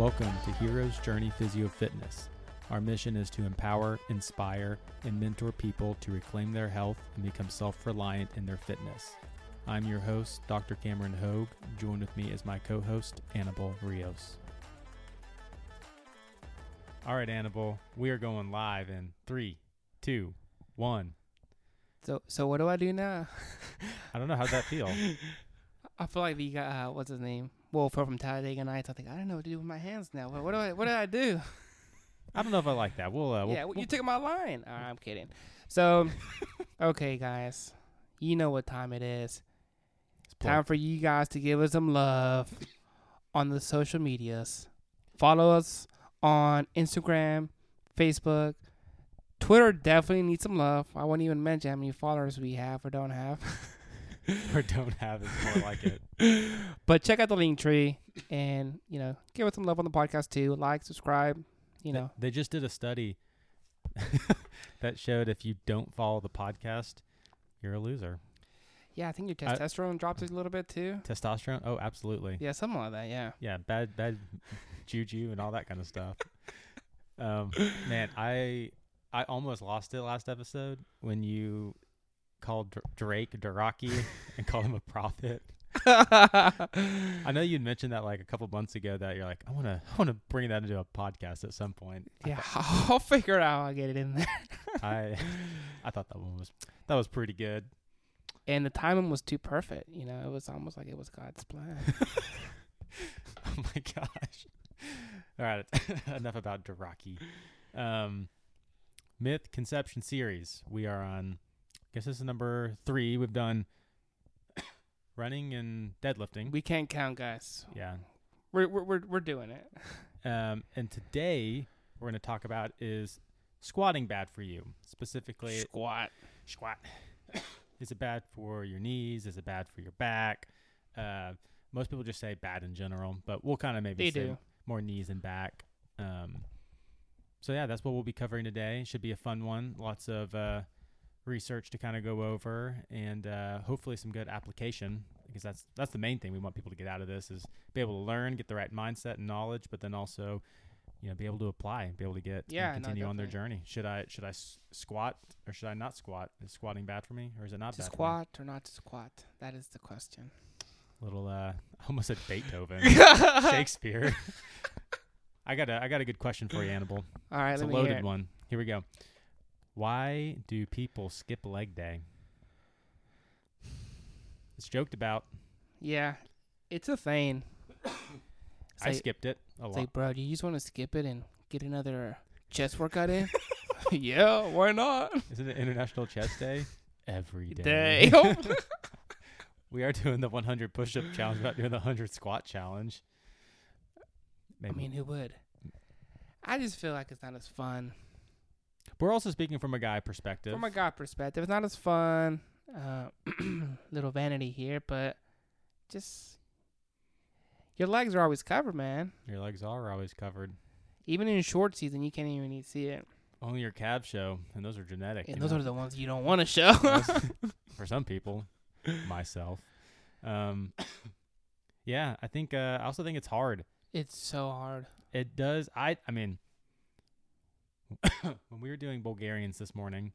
Welcome to Hero's Journey Physio Fitness. Our mission is to empower, inspire, and mentor people to reclaim their health and become self reliant in their fitness. I'm your host, Dr. Cameron Hogue. Join with me as my co host, Annabelle Rios. All right, Annabelle, we are going live in three, two, one. So so what do I do now? I don't know. How'd that feel? I feel like the guy, uh, what's his name? Wolf from Talladega Nights. I think I don't know what to do with my hands now. What, what do I what do I do? I don't know if I like that. We'll, uh, we'll yeah, well, you took my line. I'm kidding. So, okay, guys, you know what time it is. play. Time for you guys to give us some love on the social medias. Follow us on Instagram, Facebook, Twitter. Definitely need some love. I won't even mention how many followers we have or don't have. or don't have is more like it. But check out the link tree and, you know, give us some love on the podcast too. Like, subscribe, you know. they just did a study that showed if you don't follow the podcast, you're a loser. Yeah, I think your I- testosterone dropped a little bit too. Testosterone? Oh, absolutely. Yeah, something like that, yeah. Yeah, bad bad juju and all that kind of stuff. Um, man, I I almost lost it last episode when you called Dr- Drake Daraki and called him a prophet. I know you'd mentioned that like a couple months ago that you're like, I want to I want to bring that into a podcast at some point. I yeah, thought- I'll figure it out. I'll get it in there. I I thought that one was that was pretty good. And the timing was too perfect. You know, it was almost like it was God's plan. oh my gosh. All right, enough about Daraki. Um, Myth Conception Series. We are on. Guess this is number three. We've done running and deadlifting. we can't count, guys. yeah. We're we're we're, we're doing it. Um, and today we're going to talk about is squatting bad for you specifically? Squat. squat. is it bad for your knees? Is it bad for your back? Uh, most people just say bad in general, but we'll kind of maybe They say do. more knees and back. Um, so yeah, that's what we'll be covering today. Should be a fun one. Lots of uh, research to kind of go over, and uh, hopefully some good application because that's that's the main thing we want people to get out of this is be able to learn, get the right mindset and knowledge, but then also you know be able to apply, be able to get Yeah, and no, continue on their journey. Should I should I s- squat or should I not squat? Is squatting bad for me or is it not To bad? for me? squat or not to squat? That is the question. Little uh, I almost said Beethoven, Shakespeare. I got a I got a good question for you, Annabelle. All right, It's a let me hear loaded one. Here we go. Why do people skip leg day? It's joked about. Yeah, it's a thing. It's I like- skipped it a It's lot. like, bro, do you just want to skip it and get another chest workout in? yeah, why not? Isn't it International Chest Day? Every day. Day. we are doing the 100 push-up challenge. We're not doing the 100 squat challenge. I mean, who would? I just feel like it's not as fun. We're also speaking from a guy perspective. From a guy perspective, it's not as fun. Uh, little vanity here, but just your legs are always covered, man. Your legs are always covered. Even in short season, you can't even even see it. Only your calves show, and those are genetic. And those know? are the ones you don't want to show. For some people, myself. Um, yeah, I think. Uh, I also think it's hard. it's so hard. It does. I. I mean, when we were doing Bulgarians this morning,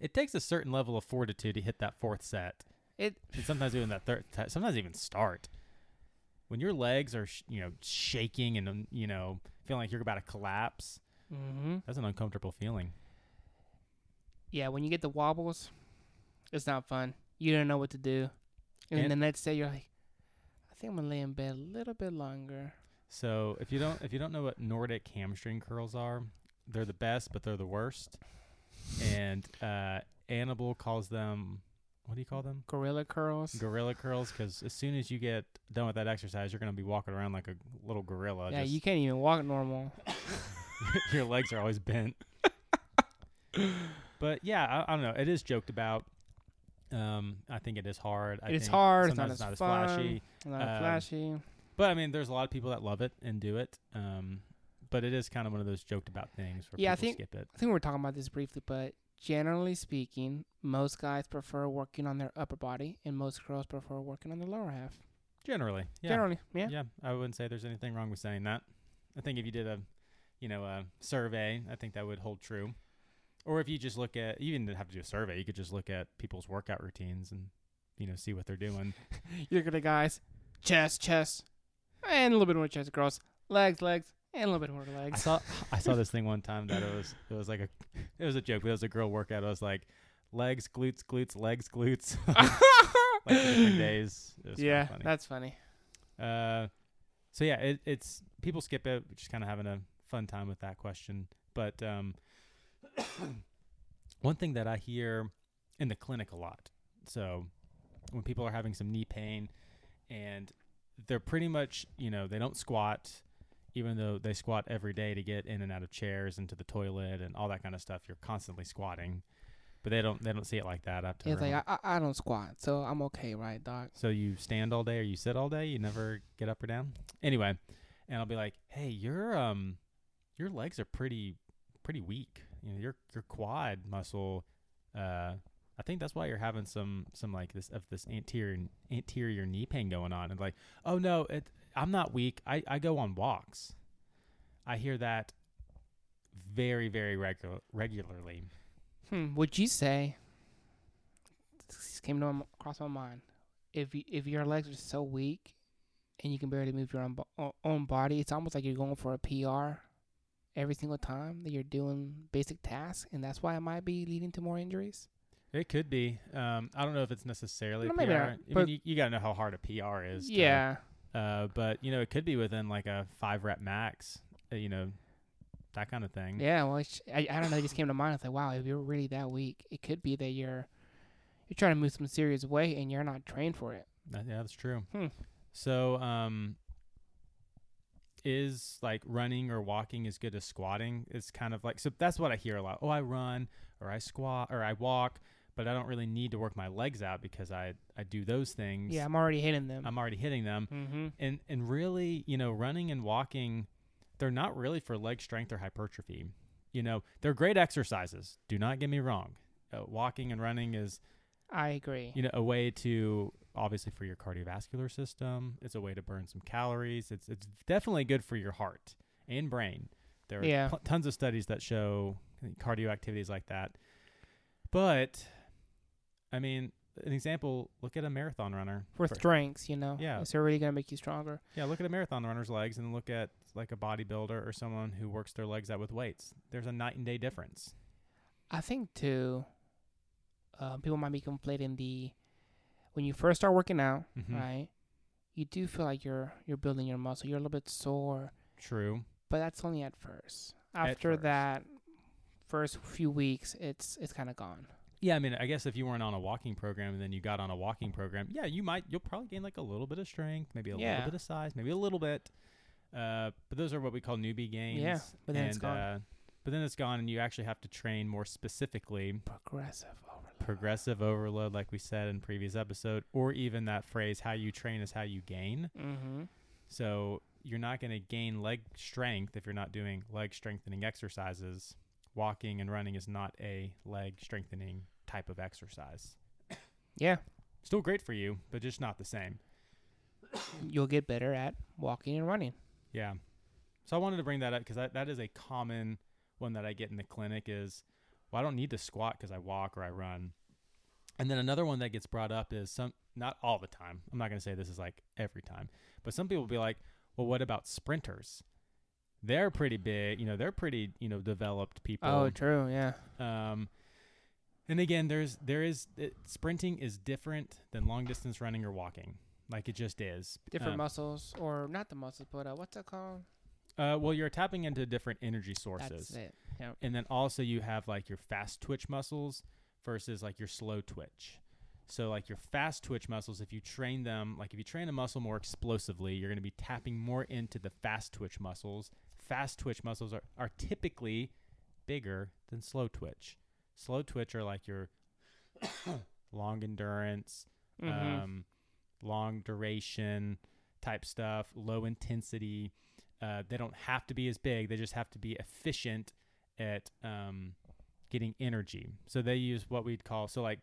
it takes a certain level of fortitude to hit that fourth set. It And sometimes even that third. Sometimes even start. When your legs are, sh- you know, shaking and um, you know, feeling like you're about to collapse, hmm that's an uncomfortable feeling. Yeah, when you get the wobbles, it's not fun. You don't know what to do. And, then And- the next day you're like, I think I'm gonna lay in bed a little bit longer. So if you don't if you don't know what Nordic hamstring curls are, they're the best, but they're the worst. And uh, Annabelle calls them what do you call them? Gorilla curls. Gorilla curls, because as soon as you get done with that exercise, you're gonna be walking around like a little gorilla. yeah, you can't even walk normal. your legs are always bent. but yeah, I, I don't know. It is joked about. Um, I think it is hard. I it's hard. It's not it's as not as flashy. Not Um, flashy. But I mean, there's a lot of people that love it and do it. Um, but it is kind of one of those joked about things where Yeah, I people think- skip it. I think we were talking about this briefly, but generally speaking, most guys prefer working on their upper body, and most girls prefer working on the lower half. Generally, yeah, Generally, yeah. yeah. I wouldn't say there's anything wrong with saying that. I think if you did a, you know, a survey, I think that would hold true. Or if you just look at, you didn't have to do a survey. You could just look at people's workout routines and, you know, see what they're doing. You look at the guys, chest, chest, and a little bit more chest. Girls, legs, legs, and a little bit more legs. I saw I saw this thing one time that it was it was like a it was a joke. But it was a girl workout. It was like legs, glutes, glutes, legs, glutes, like different days. It was yeah, funny. that's funny. Uh, so yeah, it, it's people skip it, just kind of having a fun time with that question. But um, one thing that I hear in the clinic a lot, so when people are having some knee pain, and they're pretty much, you know, they don't squat, even though they squat every day to get in and out of chairs and to the toilet and all that kind of stuff. You're constantly squatting, but they don't they don't see it like that. I to Yeah, it's like I I don't squat, so I'm okay, right, doc? so you stand all day or you sit all day? You never get up or down? Anyway, and I'll be like, "Hey, your um your legs are pretty pretty weak. You know, your your quad muscle uh I think that's why you're having some some like this of this anterior anterior knee pain going on." And like, "Oh no, it I'm not weak. I I go on walks." I hear that very very regular regularly. Hmm. Would you say? This came to m- across my mind. If you, if your legs are so weak, and you can barely move your own own body, it's almost like you're going for a PR every single time that you're doing basic tasks, and that's why it might be leading to more injuries. It could be. Um, I don't know if it's necessarily PR. not, I mean, you, you got to know how hard a PR is. to- Yeah. Uh, but you know, it could be within like a five rep max. Uh, you know, that kind of thing. Yeah, well, I I don't know. It just came to mind. It's like, wow, if you're really that weak, it could be that you're you're trying to move some serious weight and you're not trained for it. That- yeah, that's true. Hmm. So, um, is like running or walking as good as squatting? It's kind of like so. That's what I hear a lot. Oh, I run or I squat or I walk, but I don't really need to work my legs out because I I do those things. Yeah, I'm already hitting them. I'm already hitting them. mm-hmm. and and really you know running and walking they're not really for leg strength or hypertrophy you know they're great exercises do not get me wrong uh, walking and running is I agree. you know a way to obviously for your cardiovascular system it's a way to burn some calories it's it's definitely good for your heart and brain there are Yeah. pl- tons of studies that show cardio activities like that but i mean an example look at a marathon runner for strengths, you know. Yeah. It's really gonna make you stronger. Yeah, look at a marathon runner's legs and look at like a bodybuilder or someone who works their legs out with weights. There's a night and day difference. I think too. Uh, people might be conflating the when you first start working out, Mhm. right? You do feel like you're you're building your muscle. You're a little bit sore, True. but that's only at first. At After first. that first few weeks, it's it's kind of gone. Yeah, I mean, I guess if you weren't on a walking program and then you got on a walking program, yeah, you might you'll probably gain like a little bit of strength, maybe a Yeah. little bit of size, maybe a little bit. Uh, but those are what we call newbie gains. Yeah, but then and, it's gone. Uh, but then it's gone, and you actually have to train more specifically. Progressive overload. Progressive overload, like we said in previous episode, or even that phrase, "How you train is how you gain." mm-hmm. So you're not going to gain leg strength if you're not doing leg strengthening exercises. Walking and running is not a leg strengthening type of exercise. Yeah, Still great for you, but just not the same. you'll get better at walking and running. Yeah. So I wanted to bring that up because that, that is a common one that I get in the clinic is, well, I don't need to squat because I walk or I run. And then another one that gets brought up is some, not all the time. I'm not going to say this is like every time, but some people will be like, well, what about sprinters? They're pretty big, you know, they're pretty, you know, developed people. Oh, true. Yeah. Um, and again, there's there is it, sprinting is different than long distance running or walking. Like it just is. Different Um, muscles, or not the muscles, but uh, what's it called? Uh, well, you're tapping into different energy That's sources, it. Yep. and then also you have like your fast twitch muscles versus like your slow twitch. So like your fast twitch muscles, if you train them, like if you train a muscle more explosively, you're going to be tapping more into the fast twitch muscles. Fast twitch muscles are, are typically bigger than slow twitch. Slow twitch are like your long endurance, Mhm. um, long duration type stuff, low intensity. Uh, they don't have to be as big; they just have to be efficient at um, getting energy. So they use what we'd call so like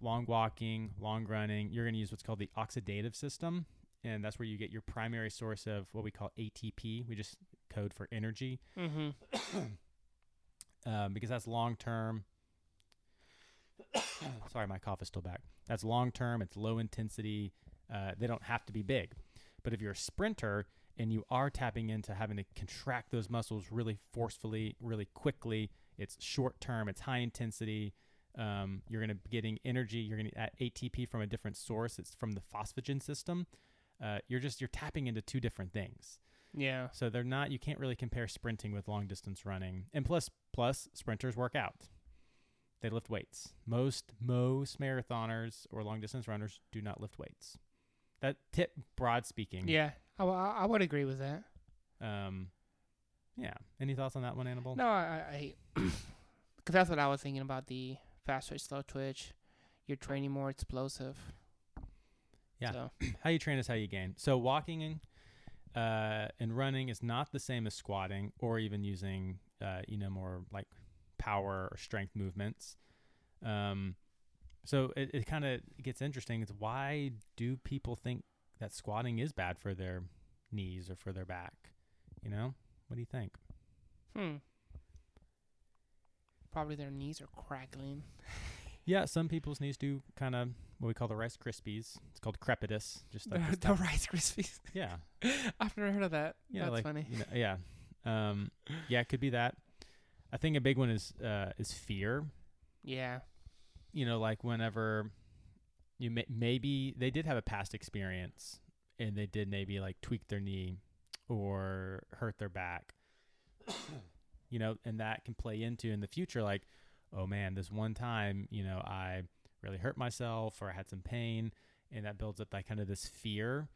long walking, long running, you're going to use what's called the oxidative system. And that's where you get your primary source of what we call ATP. We just code for energy Mm-hmm. um, because that's long term. Sorry, my cough is still back. That's long term. It's low intensity. Uh, they don't have to be big. But if you're a sprinter and you are tapping into having to contract those muscles really forcefully, really quickly, it's short term. It's high intensity. Um, you're going to be getting energy. You're going to get ATP from a different source. It's from the phosphagen system. Uh, you're just you're tapping into two different things. Yeah. So they're not you can't really compare sprinting with long distance running. And plus plus sprinters work out. They lift weights. Most most marathoners or long distance runners do not lift weights. That tip broad speaking. Yeah. I, w- I I would agree with that. Um yeah. Any thoughts on that one, Annabelle? No, I, because that's what I was thinking about the fast twitch, slow twitch. You're training more explosive. Yeah. So, How you train is how you gain. So walking and uh, and running is not the same as squatting or even using uh, you know more like power or strength movements. Um, so it, it kind of gets interesting. It's why do people think that squatting is bad for their knees or for their back? You know, what do you think? hmm. Probably their knees are crackling. Yeah, some people's knees do kind of what we call the Rice Krispies. It's called crepitus. Just like the, the Rice Krispies. yeah, I've never heard of that. Yeah, That's like, funny. you know, yeah, um, yeah, it could be that. I think a big one is uh, is fear. Yeah. You know, like whenever you may, maybe they did have a past experience and they did maybe like tweak their knee or hurt their back. you know, and that can play into in the future like, oh man, this one time, you know, I really hurt myself or I had some pain and that builds up that kind of this fear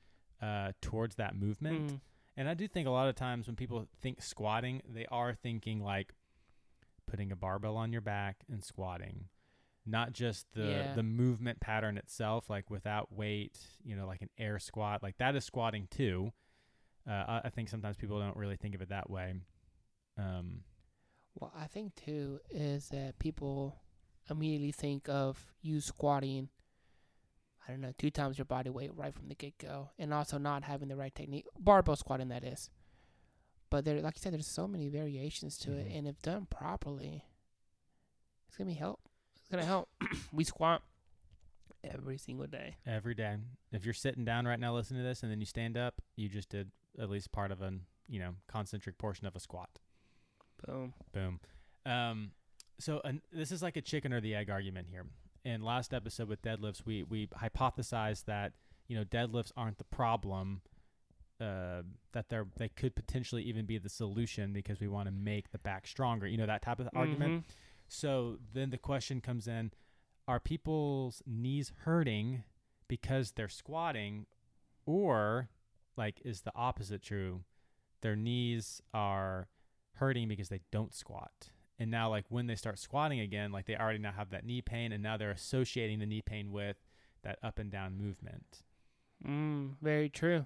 uh, towards that movement. Mm. And I do think a lot of times when people think squatting, they are thinking like putting a barbell on your back and squatting, not just the Yeah. the movement pattern itself, like without weight, you know, like an air squat, like that is squatting too. Uh, I, I think sometimes people don't really think of it that way. Um, Well, I think too is that people immediately think of you squatting. I don't know, two times your body weight right from the get go, and also not having the right technique. Barbell squatting, that is. But there, like you said, there's so many variations to it, Mhm. and if done properly, it's gonna be help. It's gonna help. we squat every single day. every day. If you're sitting down right now listening to this and then you stand up, you just did at least part of an you know concentric portion of a squat. Boom. Boom. Um, so an this is like a chicken or the egg argument here. In last episode with deadlifts, we we hypothesized that you know deadlifts aren't the problem. Uh, that they're they could potentially even be the solution because we want to make the back stronger. You know that type of argument. Mhm. So then the question comes in: Are people's knees hurting because they're squatting, or like is the opposite true? Their knees are hurting because they don't squat. And now like when they start squatting again, like they already now have that knee pain and now they're associating the knee pain with that up and down movement. Mm, very true.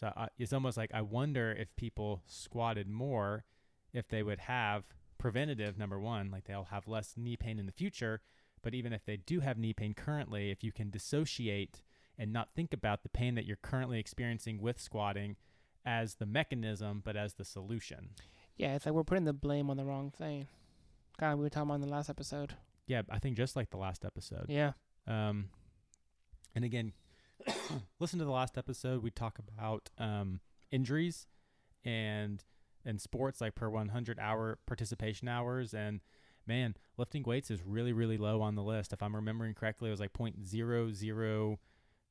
So I, it's almost like I wonder if people squatted more if they would have preventative number 1, like they'll have less knee pain in the future, but even if they do have knee pain currently, if you can dissociate and not think about the pain that you're currently experiencing with squatting as the mechanism but as the solution. Yeah, it's like we're putting the blame on the wrong thing. Kind of we were talking about in the last episode. Yeah, I think just like the last episode. Yeah. Um, and again, listen to the last episode. We talk about um, injuries and and sports like per 100 hour participation hours. And man, lifting weights is really really low on the list. If I'm remembering correctly, it was like point zero zero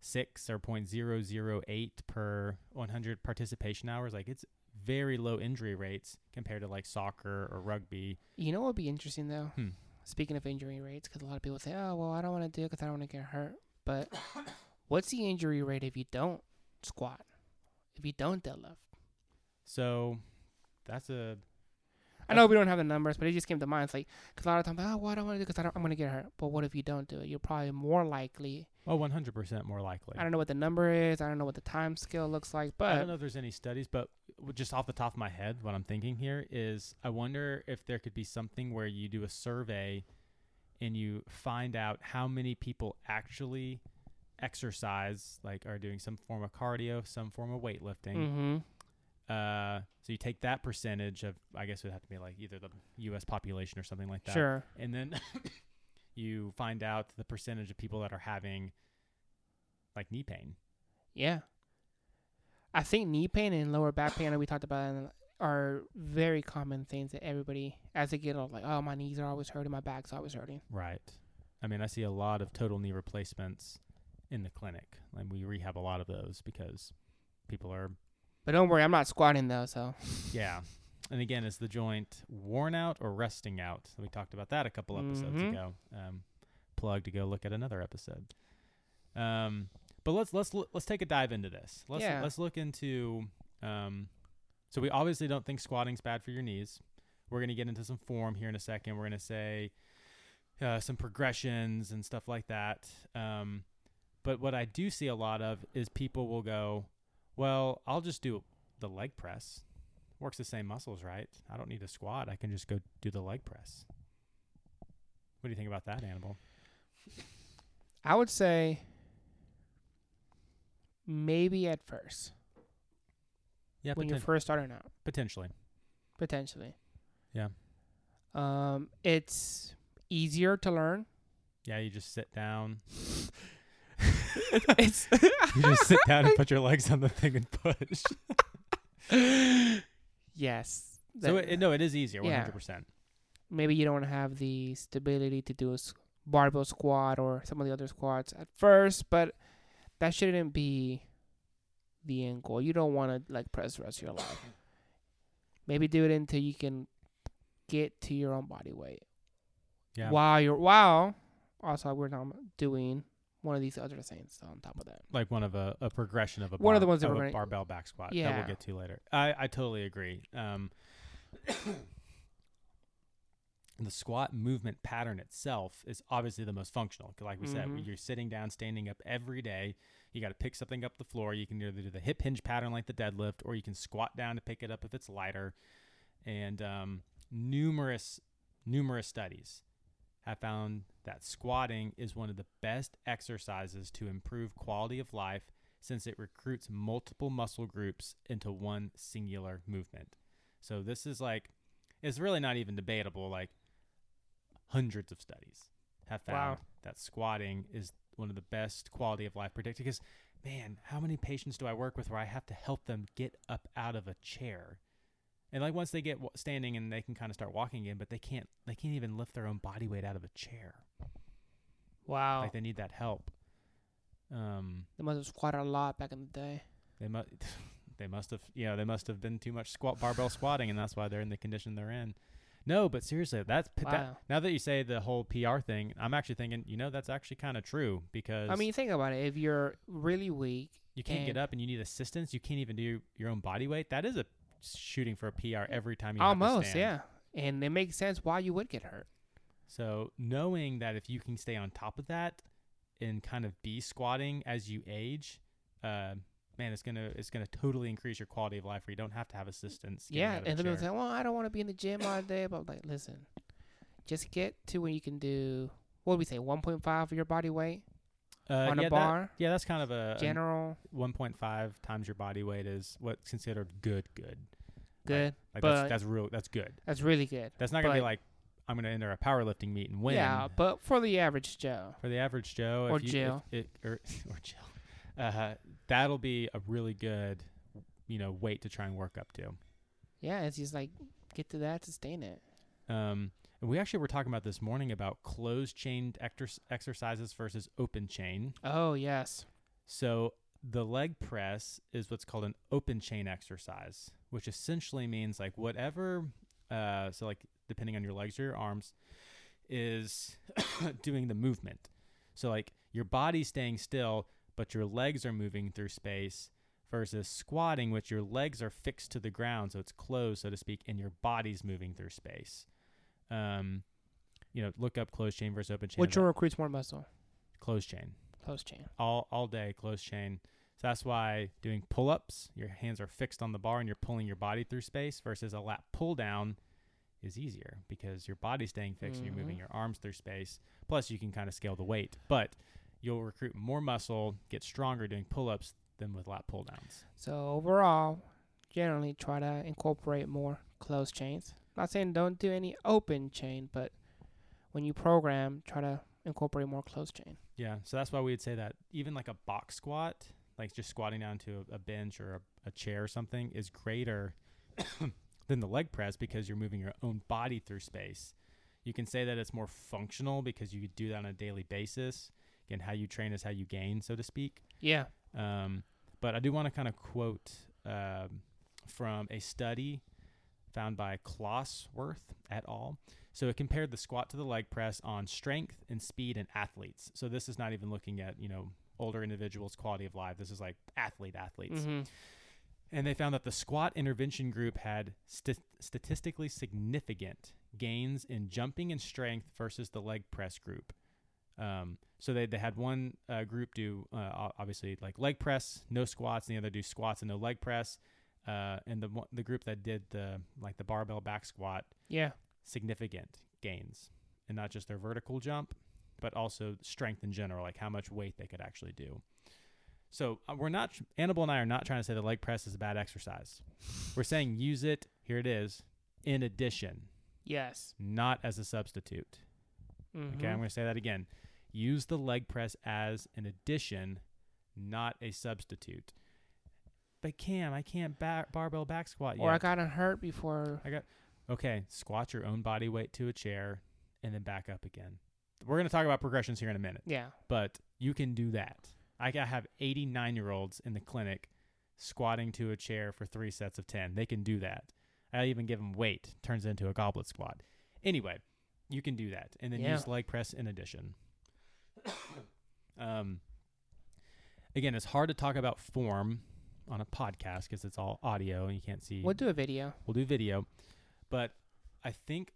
six or point zero zero eight per 100 participation hours. Like it's very low injury rates compared to like soccer or rugby. You know what would be interesting though? Hmm. Speaking of injury rates, because a lot of people say, "Oh, well, I don't want to do it because I don't want to get hurt." But what's the injury rate if you don't squat? If you don't deadlift? So that's a I know we don't have the numbers, but it just came to mind. It's like because a lot of times, oh, well, I don't want to do because I'm going to get hurt. But what if you don't do it? You're probably more likely. oh 100% more likely. I don't know what the number is. I don't know what the time scale looks like, but I don't know if there's any studies, but just off the top of my head, what I'm thinking here is I wonder if there could be something where you do a survey and you find out how many people actually exercise, like are doing some form of cardio, some form of weightlifting. Mm-hmm. Uh, so you take that percentage of, I guess it would have to be like either the U.S. population or something like that, Sure. and then you find out the percentage of people that are having like knee pain. Yeah. I think knee pain and lower back pain that we talked about are very common things that everybody, as they get old, like, oh, my knees are always hurting, my back's always hurting. Right. I mean, I see a lot of total knee replacements in the clinic, and we rehab a lot of those because people are, But don't worry, I'm not squatting though, so yeah. And again, is the joint worn out or resting out? We talked about that a couple episodes Mhm. ago. Um, plug to go look at another episode. Um, but let's let's let's take a dive into this. Let's Yeah. let's look into. Um, so we obviously don't think squatting's bad for your knees. We're gonna get into some form here in a second. We're gonna say uh, some progressions and stuff like that. Um, but what I do see a lot of is people will go, "Well, I'll just do the leg press. Works the same muscles, right? I don't need to squat. I can just go do the leg press." What do you think about that, Annabelle? I would say maybe at first Yeah, when you're poten- first starting out, potentially. potentially. Yeah. Um, it's easier to learn. Yeah, you just sit down. it's You just sit down and put your legs on the thing and push. yes. so it, no, it is easier, Yeah. hundred percent. maybe you don't have the stability to do a s- barbell squat or some of the other squats at first, but that shouldn't be the end goal. You don't want to like press the rest of your life. Maybe do it until you can get to your own body weight. Yeah, While you're while also we're not doing one of these other things on top of that. like one of a, a progression of a One of the bar- ones that of we're a gonna- barbell back squat that Yeah. we'll get to later. I I totally agree. Um, the squat movement pattern itself is obviously the most functional. like we said, Mhm. you're sitting down, standing up every day. You got to pick something up the floor. You can either do the hip hinge pattern like the deadlift, or you can squat down to pick it up if it's lighter. And um, numerous numerous studies have found that squatting is one of the best exercises to improve quality of life since it recruits multiple muscle groups into one singular movement. So this is like it's really not even debatable like hundreds of studies have found Wow. that squatting is one of the best quality of life predictors because man, how many patients do I work with where I have to help them get up out of a chair? And like once they get standing and they can kind of start walking again, but they can't they can't even lift their own body weight out of a chair. Wow. Like they need that help. Um, they must have squatted a lot back in the day. they must they must have you know they must have been too much squat barbell squatting, and that's why they're in the condition they're in. No, but seriously, that's p- that, now that you say the whole PR thing, I'm actually thinking you know that's actually kind of true because I mean, think about it. If you're really weak, you can't get up and you need assistance. You can't even do your own body weight. That is a shooting for a PR every time you almost, yeah. And it makes sense why you would get hurt. So knowing that if you can stay on top of that and kind of be squatting as you age, uh, man, it's gonna it's gonna totally increase your quality of life where you don't have to have assistance. Yeah, and the then people chair. say, "Well, I don't want to be in the gym all day." But like, listen, just get to where you can do what do we say, one point five of your body weight uh, on yeah, a that- bar. yeah, that's kind of a, General, 1.5 times your body weight is what's considered good. Good. good. Like But- that's that's real. That's good. That's really good. That's not gonna be like I'm gonna enter a powerlifting meet and win. Yeah, but for the average Joe, For the average Joe, Or if you, Jill. if it, or or Jill, uh, that'll be a really good, you know, weight to try and work up to. yeah, it's just like get to that, sustain it. Um, and we actually were talking about this morning about closed chain exer- exercises versus open chain. Oh yes, So the leg press is what's called an open chain exercise, which essentially means like whatever. Uh, so like depending on your legs or your arms, is doing the movement. So like your body's staying still, but your legs are moving through space. Versus squatting, which your legs are fixed to the ground, so it's closed, so to speak, and your body's moving through space. Um, you know, look up closed chain versus open chain. which one recruits more muscle? closed chain Close chain. all all day closed chain. So that's why doing pull ups, your hands are fixed on the bar and you're pulling your body through space versus a lat pull down, is easier because your body's staying fixed and you're moving Mhm. your arms through space. Plus, you can kind of scale the weight, but you'll recruit more muscle, get stronger doing pull ups than with lat pull downs. So overall, generally try to incorporate more closed chains. Not saying don't do any open chain, but when you program, try to incorporate more closed chain. Yeah, so that's why we'd say that even like a box squat, like just squatting down to a, a bench or a, a chair or something, is greater than the leg press because you're moving your own body through space. You can say that it's more functional because you could do that on a daily basis. Again, how you train is how you gain, so to speak. Yeah. Um, but I do want to kind of quote um, from a study found by Klossworth et al. So it compared the squat to the leg press on strength and speed in athletes. So this is not even looking at you know older individuals' quality of life. This is like athlete athletes. hmm And they found that the squat intervention group had st- statistically significant gains in jumping and strength versus the leg press group. Um, so they, they had one uh, group do uh, obviously like leg press, no squats, and the other do squats and no leg press. Uh, and the the group that did the like the barbell back squat, Yeah. significant gains, and not just their vertical jump, but also strength in general, like how much weight they could actually do. So uh, we're not Annabelle and I are not trying to say the leg press is a bad exercise. We're saying use it. Here it is. In addition, Yes. not as a substitute. Mm-hmm. Okay, I'm going to say that again. Use the leg press as an addition, not a substitute. But Cam, I can't ba- barbell back squat yet. Or I got hurt before. I got Okay, squat your own body weight to a chair and then back up again. We're going to talk about progressions here in a minute, Yeah. but you can do that. I have 89 year olds in the clinic squatting to a chair for three sets of 10. They can do that. I even give them weight, turns into a goblet squat. Anyway, you can do that and then Yeah. use leg press in addition. Um, again, it's hard to talk about form on a podcast because it's all audio and you can't see. We'll do a video. we'll do video. But i think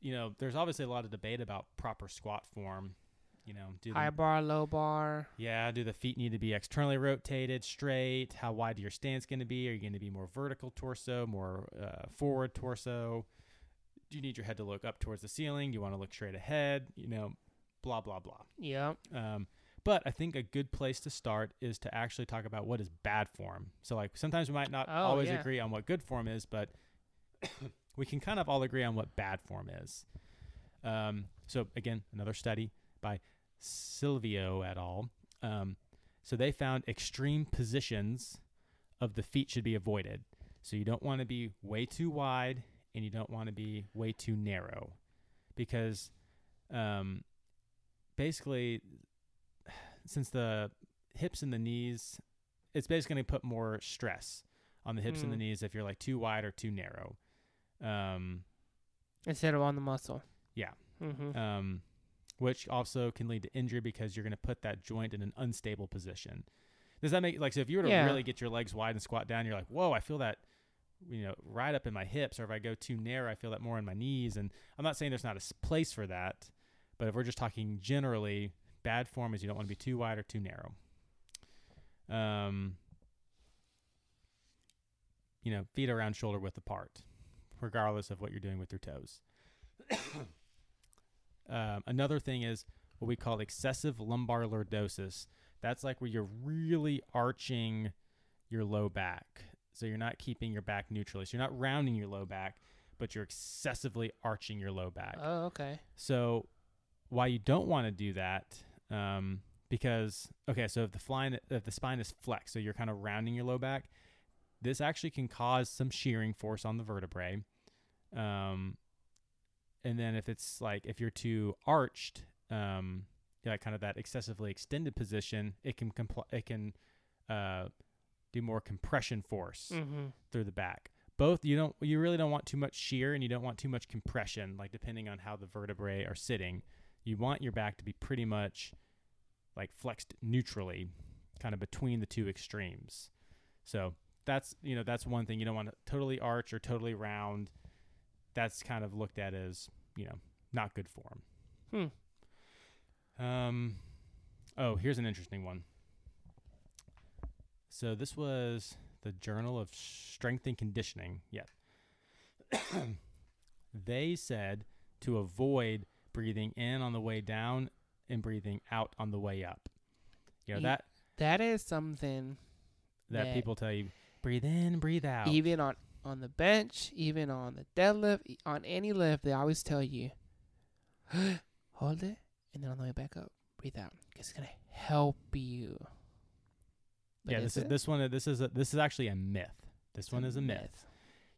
you know there's obviously a lot of debate about proper squat form you know do the, High bar, low bar. yeah do the feet need to be externally rotated straight? How wide your stance going to be? Are you going to be more vertical torso more uh, forward torso? Do you need your head to look up towards the ceiling? You want to look straight ahead? You know blah blah blah. Yeah. um, but I think a good place to start is to actually talk about what is bad form. So, like, sometimes we might not Oh, always yeah. agree on what good form is, but we can kind of all agree on what bad form is. Um, so, again, another study by Silvio et al. Um, so, they found extreme positions of the feet should be avoided. So, you don't want to be way too wide and you don't want to be way too narrow because um, basically since the hips and the knees, it's basically going to put more stress on the hips and the Mm. knees if you're like too wide or too narrow. Um, Instead of on the muscle. Yeah. Mm-hmm. um, which also can lead to injury because you're going to put that joint in an unstable position. Does that make like so? If you were to Yeah. really get your legs wide and squat down, you're like, whoa, I feel that, you know, right up in my hips. Or if I go too narrow, I feel that more in my knees. And I'm not saying there's not a s- place for that, but if we're just talking generally, bad form is you don't want to be too wide or too narrow. Um, you know, feet around shoulder width apart, regardless of what you're doing with your toes. um, another thing is what we call excessive lumbar lordosis. That's like where you're really arching your low back. So you're not keeping your back neutrally. So you're not rounding your low back, but you're excessively arching your low back. Oh, okay. So why you don't want to do that, um, because okay, so if the flying if the spine is flexed, so you're kind of rounding your low back, this actually can cause some shearing force on the vertebrae. Um, and then if it's like if you're too arched, um, yeah, kind of that excessively extended position, it can compl- it can uh, do more compression force Mm-hmm. through the back. Both you don't you really don't want too much shear and you don't want too much compression, like depending on how the vertebrae are sitting. You want your back to be pretty much like flexed neutrally, kind of between the two extremes. So that's you know, that's one thing. You don't want to totally arch or totally round. That's kind of looked at as, you know, not good form. Hmm. Um oh, here's an interesting one. So this was the Journal of Strength and Conditioning. Yeah. they said to avoid breathing in on the way down and breathing out on the way up. You know that That is something that that- people tell you breathe in, breathe out. even on on the bench, even on the deadlift, on any lift, they always tell you hold it and then on the way back up, breathe out. 'cause it's gonna help you. But yeah, this is this one. This is a, this is actually a myth. This It's one is a myth.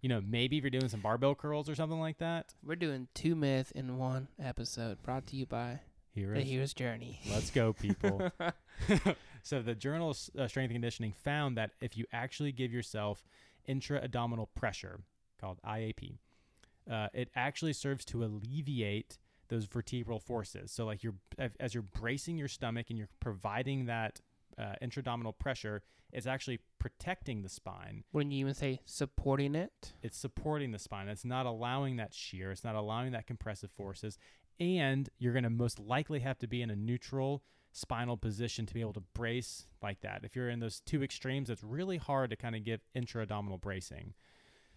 You know, maybe if you're doing some barbell curls or something like that. We're doing two myths in one episode, brought to you by Here the Hero's Journey. Let's go, people. so the Journal of uh, Strength and Conditioning found that if you actually give yourself intra-abdominal pressure, called IAP, uh, it actually serves to alleviate those vertebral forces. So like you're as you're bracing your stomach and you're providing that uh, intra-abdominal pressure, is actually protecting the spine. Wouldn't you even say supporting it? It's supporting the spine. It's not allowing that shear. It's not allowing that compressive forces. And you're going to most likely have to be in a neutral spinal position to be able to brace like that. If you're in those two extremes, it's really hard to kind of give intra-abdominal bracing.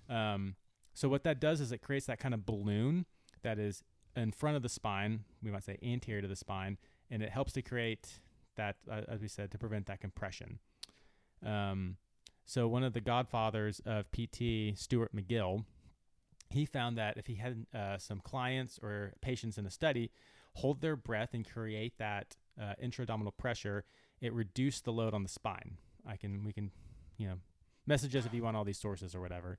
Um, so what that does is it creates that kind of balloon that is in front of the spine. We might say anterior to the spine, and it helps to create that, uh, as we said, to prevent that compression. Um, so one of the godfathers of PT, Stuart McGill, he found that if he had uh, some clients or patients in a study hold their breath and create that uh, intra-abdominal pressure, it reduced the load on the spine. I can we can, you know, message us if you want all these sources or whatever.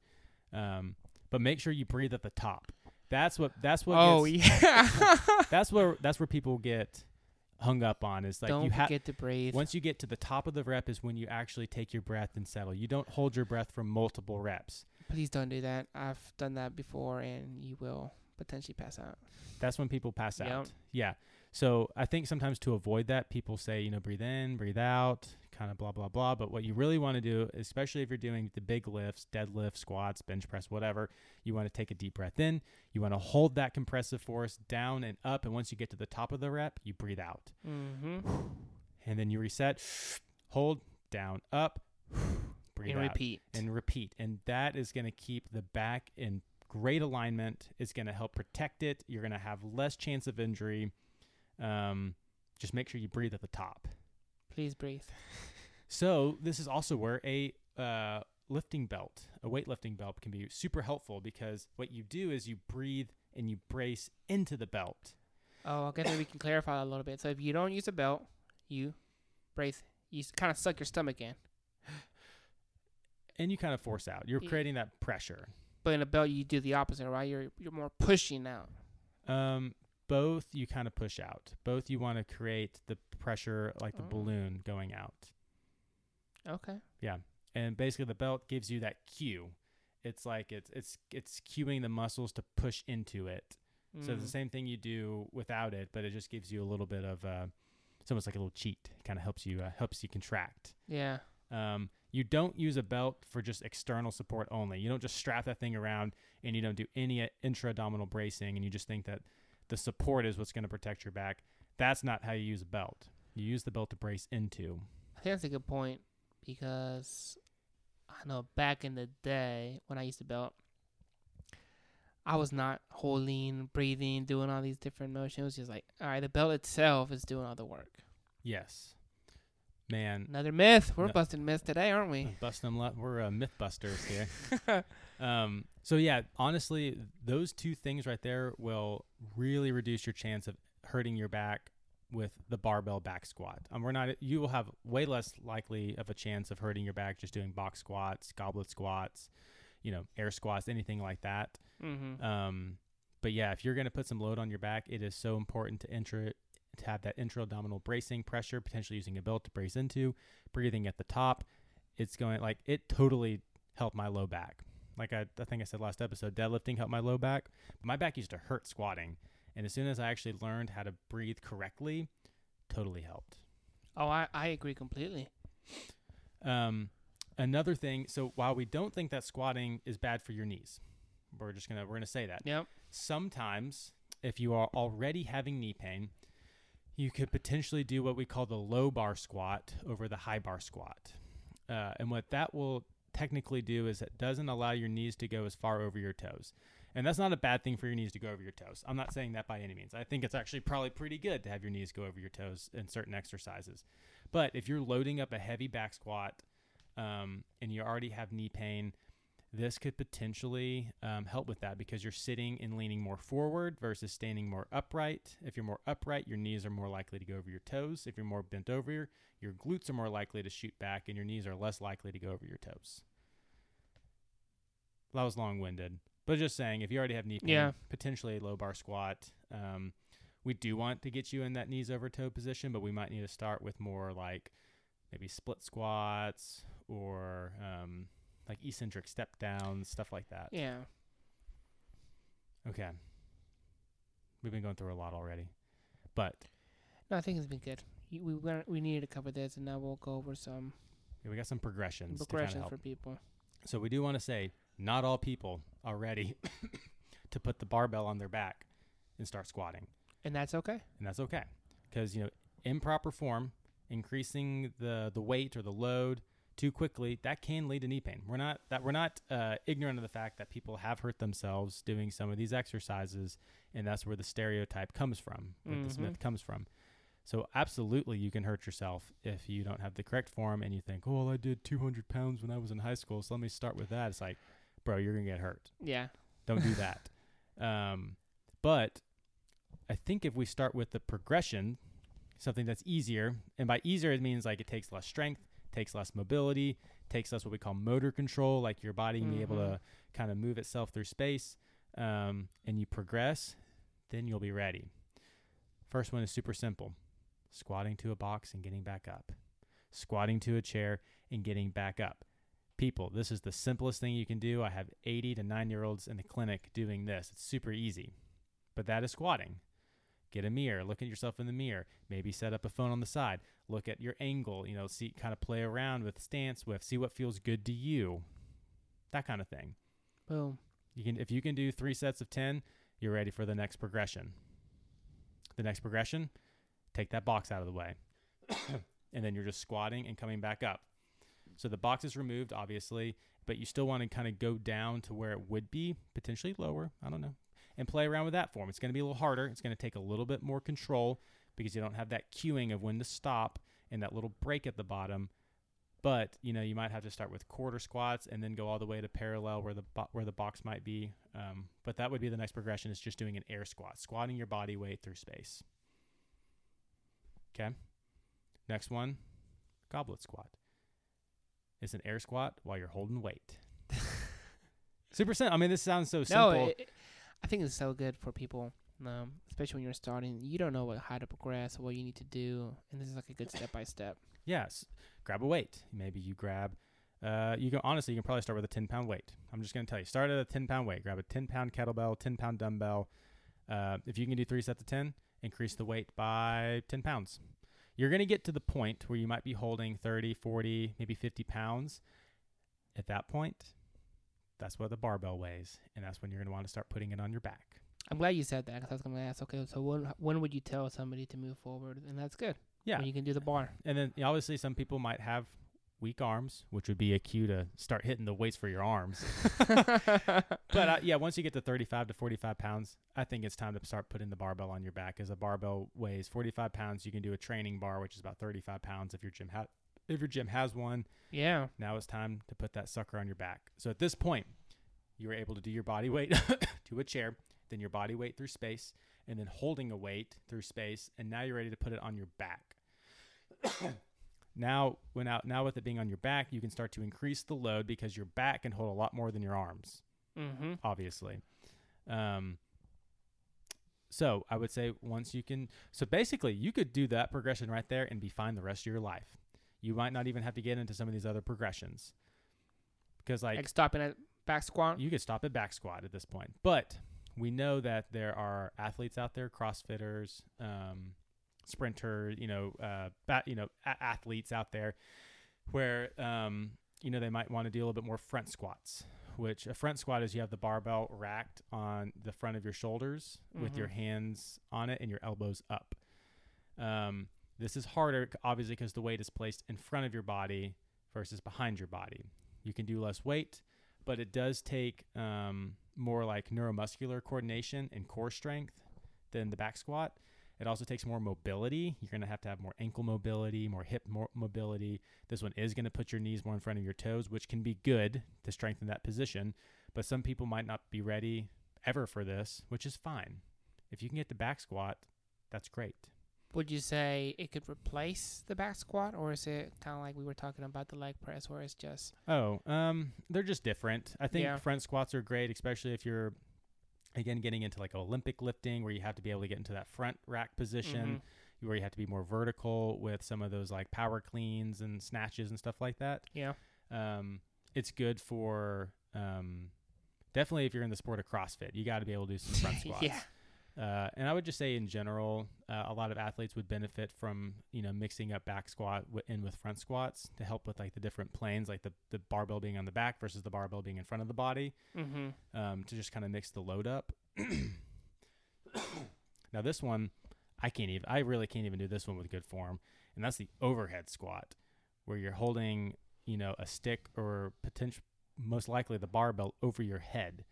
Um, but make sure you breathe at the top. That's what that's what oh gets, yeah. that's where that's where people get hung up on is like Don't you have forget to breathe. once you get to the top of the rep is when you actually take your breath and settle. You don't hold your breath for multiple reps. Please don't do that. I've done that before, and you will potentially pass out. That's when people pass Yep. out. Yeah. So I think sometimes to avoid that, people say, you know, breathe in, breathe out, kind of blah, blah, blah. But what you really want to do, especially if you're doing the big lifts, deadlift, squats, bench press, whatever, you want to take a deep breath in. You want to hold that compressive force down and up. And once you get to the top of the rep, you breathe out. Mm-hmm. And then you reset, hold, down, up, breathe And out. repeat. and repeat. And that is going to keep the back in great alignment. It's going to help protect it. You're going to have less chance of injury. Um, just make sure you breathe at the top. Please breathe. So this is also where a uh, lifting belt, a weightlifting belt, can be super helpful because what you do is you breathe and you brace into the belt. Oh, I guess maybe we can clarify that a little bit. So if you don't use a belt, you brace. You kind of suck your stomach in. And you kind of force out. You're Yeah. creating that pressure. But in a belt, you do the opposite, right? You're you're more pushing out. Um, both you kind of push out. Both you want to create the pressure like the Oh. balloon going out. Okay. Yeah, and basically the belt gives you that cue. It's like it's it's it's cueing the muscles to push into it. So it's the Mm. same thing you do without it, but it just gives you a little bit of uh, it's almost like a little cheat. Kind of helps you uh, helps you contract. Yeah. Um, you don't use a belt for just external support only. You don't just strap that thing around and you don't do any uh, intra-abdominal bracing, and you just think that the support is what's going to protect your back. That's not how you use a belt. You use the belt to brace into. I think that's a good point because I know back in the day when I used to belt, I was not holding, breathing, doing all these different motions. It was just like, all right, the belt itself is doing all the work. Yes, man. Another myth. We're No. busting myths today, aren't we? Busting them. Lu- we're uh, myth busters here. um, so yeah, honestly, those two things right there will really reduce your chance of hurting your back with the barbell back squat. Um, we're not. You will have way less likely of a chance of hurting your back just doing box squats, goblet squats, you know, air squats, anything like that. mm-hmm. Um, but yeah, if you're going to put some load on your back, it is so important to intra to have that intra-abdominal bracing pressure, potentially using a belt to brace into, breathing at the top. It's going like it totally helped my low back. Like I, I think I said last episode, deadlifting helped my low back. My back used to hurt squatting, and as soon as I actually learned how to breathe correctly, totally helped. Oh, I, I agree completely. Um, another thing, so while we don't think that squatting is bad for your knees, we're just gonna we're gonna say that. Yep. sometimes if you are already having knee pain you could potentially do what we call the low bar squat over the high bar squat uh, and what that will technically do is it doesn't allow your knees to go as far over your toes And that's not a bad thing for your knees to go over your toes. I'm not saying that by any means. I think it's actually probably pretty good to have your knees go over your toes in certain exercises. But if you're loading up a heavy back squat um, and you already have knee pain, this could potentially um, help with that because you're sitting and leaning more forward versus standing more upright. If you're more upright, your knees are more likely to go over your toes. If you're more bent over, your, your glutes are more likely to shoot back and your knees are less likely to go over your toes. That was long winded. But just saying, if you already have knee pain, Yeah. potentially a low bar squat. Um, we do want to get you in that knees over toe position, but we might need to start with more like maybe split squats or um, like eccentric step downs, stuff like that. Yeah. Okay. We've been going through a lot already. But No, I think it's been good. We we we needed to cover this, and now we'll go over some yeah, we got some progressions, progressions for people. So we do want to say not all people are ready to put the barbell on their back and start squatting. And that's okay. and that's okay because you know improper form increasing the the weight or the load too quickly that can lead to knee pain we're not that we're not uh, ignorant of the fact that people have hurt themselves doing some of these exercises and that's where the stereotype comes from where the Mhm. myth comes from so absolutely you can hurt yourself if you don't have the correct form and you think oh well, i did 200 pounds when i was in high school so let me start with that it's like bro you're gonna get hurt Yeah. don't do that. um, but I think if we start with the progression, something that's easier, and by easier it means like it takes less strength, takes less mobility, takes less what we call motor control, like your body being able to kind of move itself through space, um, and you progress, then you'll be ready. First one is super simple: squatting to a box and getting back up, squatting to a chair and getting back up people, this is the simplest thing you can do. I have 80 to 9 year olds in the clinic doing this. It's super easy. But that is squatting. Get a mirror, look at yourself in the mirror, maybe set up a phone on the side, look at your angle, you know, see kind of play around with stance with, see what feels good to you. That kind of thing. Boom. You can if you can do 3 sets of 10, you're ready for the next progression. The next progression, take that box out of the way. and then you're just squatting and coming back up. So the box is removed, obviously, but you still want to kind of go down to where it would be, potentially lower. I don't know. And play around with that form. It's going to be a little harder. It's going to take a little bit more control because you don't have that cueing of when to stop and that little break at the bottom. But you know you might have to start with quarter squats and then go all the way to parallel where the bo- where the box might be. Um, but that would be the next progression. Is just doing an air squat, squatting your body weight through space. Okay. Next one, goblet squat. It's an air squat while you're holding weight. Super simple. I mean, this sounds so No, simple. it, it- I think it's so good for people, um, especially when you're starting. You don't know what how to progress what you need to do, and this is like a good step by step. Yes. Grab a weight. Maybe you grab. Uh, you can honestly, you can probably start with a ten pound weight. I'm just gonna tell you, start at a ten pound weight. Grab a ten pound kettlebell, ten pound dumbbell. Uh, if you can do three sets of ten, increase the weight by ten pounds. You're gonna get to the point where you might be holding 30, 40, maybe 50 pounds. At that point, that's what the barbell weighs, and that's when you're gonna want to start putting it on your back. I'm glad you said that because I was going to ask. Okay, so when when would you tell somebody to move forward? And that's good. Yeah, When you can do the bar. And then obviously some people might have weak arms, which would be a cue to start hitting the weights for your arms. but uh, yeah, once you get to 35 to 45 pounds, I think it's time to start putting the barbell on your back. As a barbell weighs 45 pounds, you can do a training bar, which is about 35 pounds if your gym ha- if your gym has one. yeah. Now it's time to put that sucker on your back. So at this point, you were able to do your body weight to a chair, then your body weight through space, and then holding a weight through space, and now you're ready to put it on your back. now, when out now with it being on your back, you can start to increase the load because your back can hold a lot more than your arms, Mm-hmm. obviously. Um, so I would say once you can, so basically you could do that progression right there and be fine the rest of your life. You might not even have to get into some of these other progressions because like Like stopping at back squat. you could stop at back squat at this point. But we know that there are athletes out there, CrossFitters, um, sprinters, you know, uh, bat, you know, a- athletes out there where um, you know they might want to do a little bit more front squats. Which a front squat is you have the barbell racked on the front of your shoulders with your hands on it and your elbows up. Um, this is harder, obviously, because the weight is placed in front of your body versus behind your body. You can do less weight, but it does take um, more like neuromuscular coordination and core strength than the back squat. It also takes more mobility. You're going to have to have more ankle mobility, more hip mobility. This one is going to put your knees more in front of your toes, which can be good to strengthen that position. But some people might not be ready ever for this, which is fine. If you can get the back squat, that's great. Would you say it could replace the back squat, or is it kind of like we were talking about the leg press, where it's just Oh, um, they're just different. I think Yeah. front squats are great, especially if you're again getting into like Olympic lifting, where you have to be able to get into that front rack position, Mm-hmm. where you have to be more vertical with some of those like power cleans and snatches and stuff like that. yeah, Um, it's good for um, definitely if you're in the sport of CrossFit, you got to be able to do some front squats. yeah, Uh, and I would just say in general, uh, a lot of athletes would benefit from you know mixing up back squat w- in with front squats to help with like the different planes, like the the barbell being on the back versus the barbell being in front of the body, mm-hmm. um, to just kind of mix the load up. now this one, I can't even. I really can't even do this one with good form, and that's the overhead squat, where you're holding you know a stick or potential most likely the barbell over your head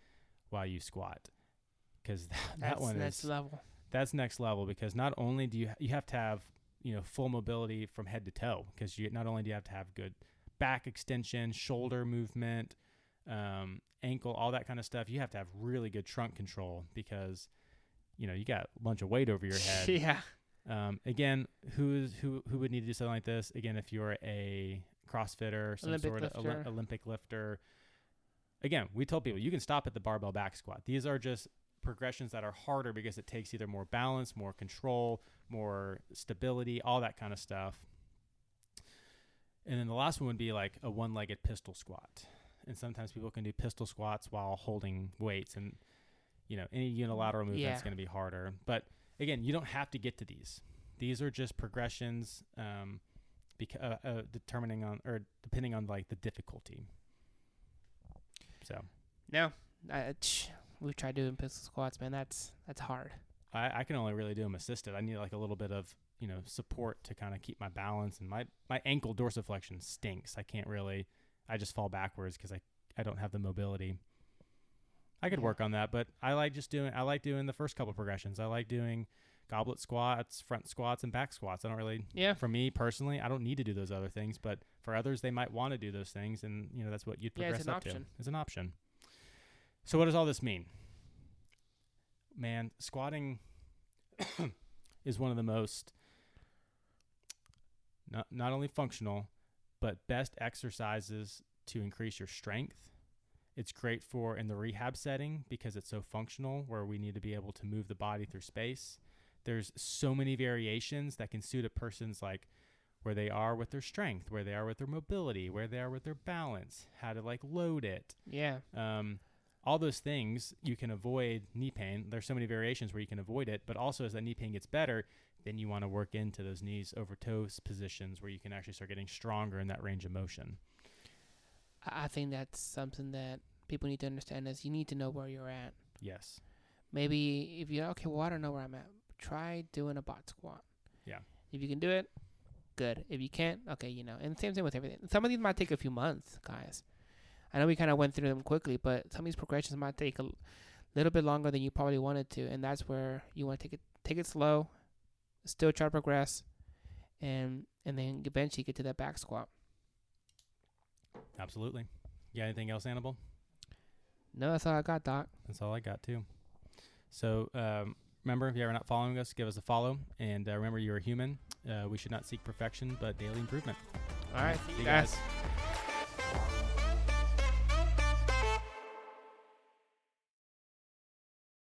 while you squat, because that, that that's one next is level. that's next level because not only do you you have to have you know full mobility from head to toe because you not only do you have to have good back extension, shoulder movement, um, ankle, all that kind of stuff. You have to have really good trunk control because you know you got a bunch of weight over your head. yeah, Um, again, who is who who would need to do something like this? Again, if you're a CrossFitter, some Olympic sort of lifter. Olympic lifter. Again, we told people you can stop at the barbell back squat. These are just progressions that are harder because it takes either more balance, more control, more stability, all that kind of stuff. And then the last one would be like a one-legged pistol squat. And sometimes people can do pistol squats while holding weights and you know, any unilateral movement is going to be harder. But again, you don't have to get to these. These are just progressions, um, beca- uh, uh, determining on or depending on like the difficulty. So no, I, we've tried doing pistol squats, man. That's that's hard. I, I can only really do them assisted. I need like a little bit of you know support to kind of keep my balance, and my my ankle dorsiflexion stinks. I can't really. I just fall backwards because I I don't have the mobility. I could Yeah. work on that, but I like just doing. I like doing the first couple progressions. I like doing goblet squats, front squats, and back squats. I don't really Yeah, for me personally, I don't need to do those other things, but for others, they might want to do those things, and you know that's what you'd Yeah, progress it's an up option. to. It's an option. So what does all this mean? Man, squatting is one of the most not not only functional, but best exercises to increase your strength. It's great for in the rehab setting because it's so functional, where we need to be able to move the body through space there's so many variations that can suit a person's like where they are with their strength, where they are with their mobility, where they are with their balance, how to like load it. yeah, Um, all those things you can avoid knee pain. There's so many variations where you can avoid it, but also as that knee pain gets better, then you want to work into those knees over toes positions where you can actually start getting stronger in that range of motion. I, think that's something that people need to understand is you need to know where you're at. Yes. Maybe if you're okay, well, I don't know where I'm at. Try doing a box squat. Yeah. If you can do it, good. If you can't, okay, you know. And same thing with everything. Some of these might take a few months, guys. I know we kind of went through them quickly, but some of these progressions might take a little bit longer than you probably wanted to, and that's where you want to take it take it slow, still try to progress, and and then eventually get to that back squat. Absolutely. You got anything else, Annabelle? No, that's all I got, Doc. That's all I got too. So um, remember, if you're not following us, give us a follow. And uh, remember, you're a human. Uh, we should not seek perfection, but daily improvement. All right, See you guys. guys.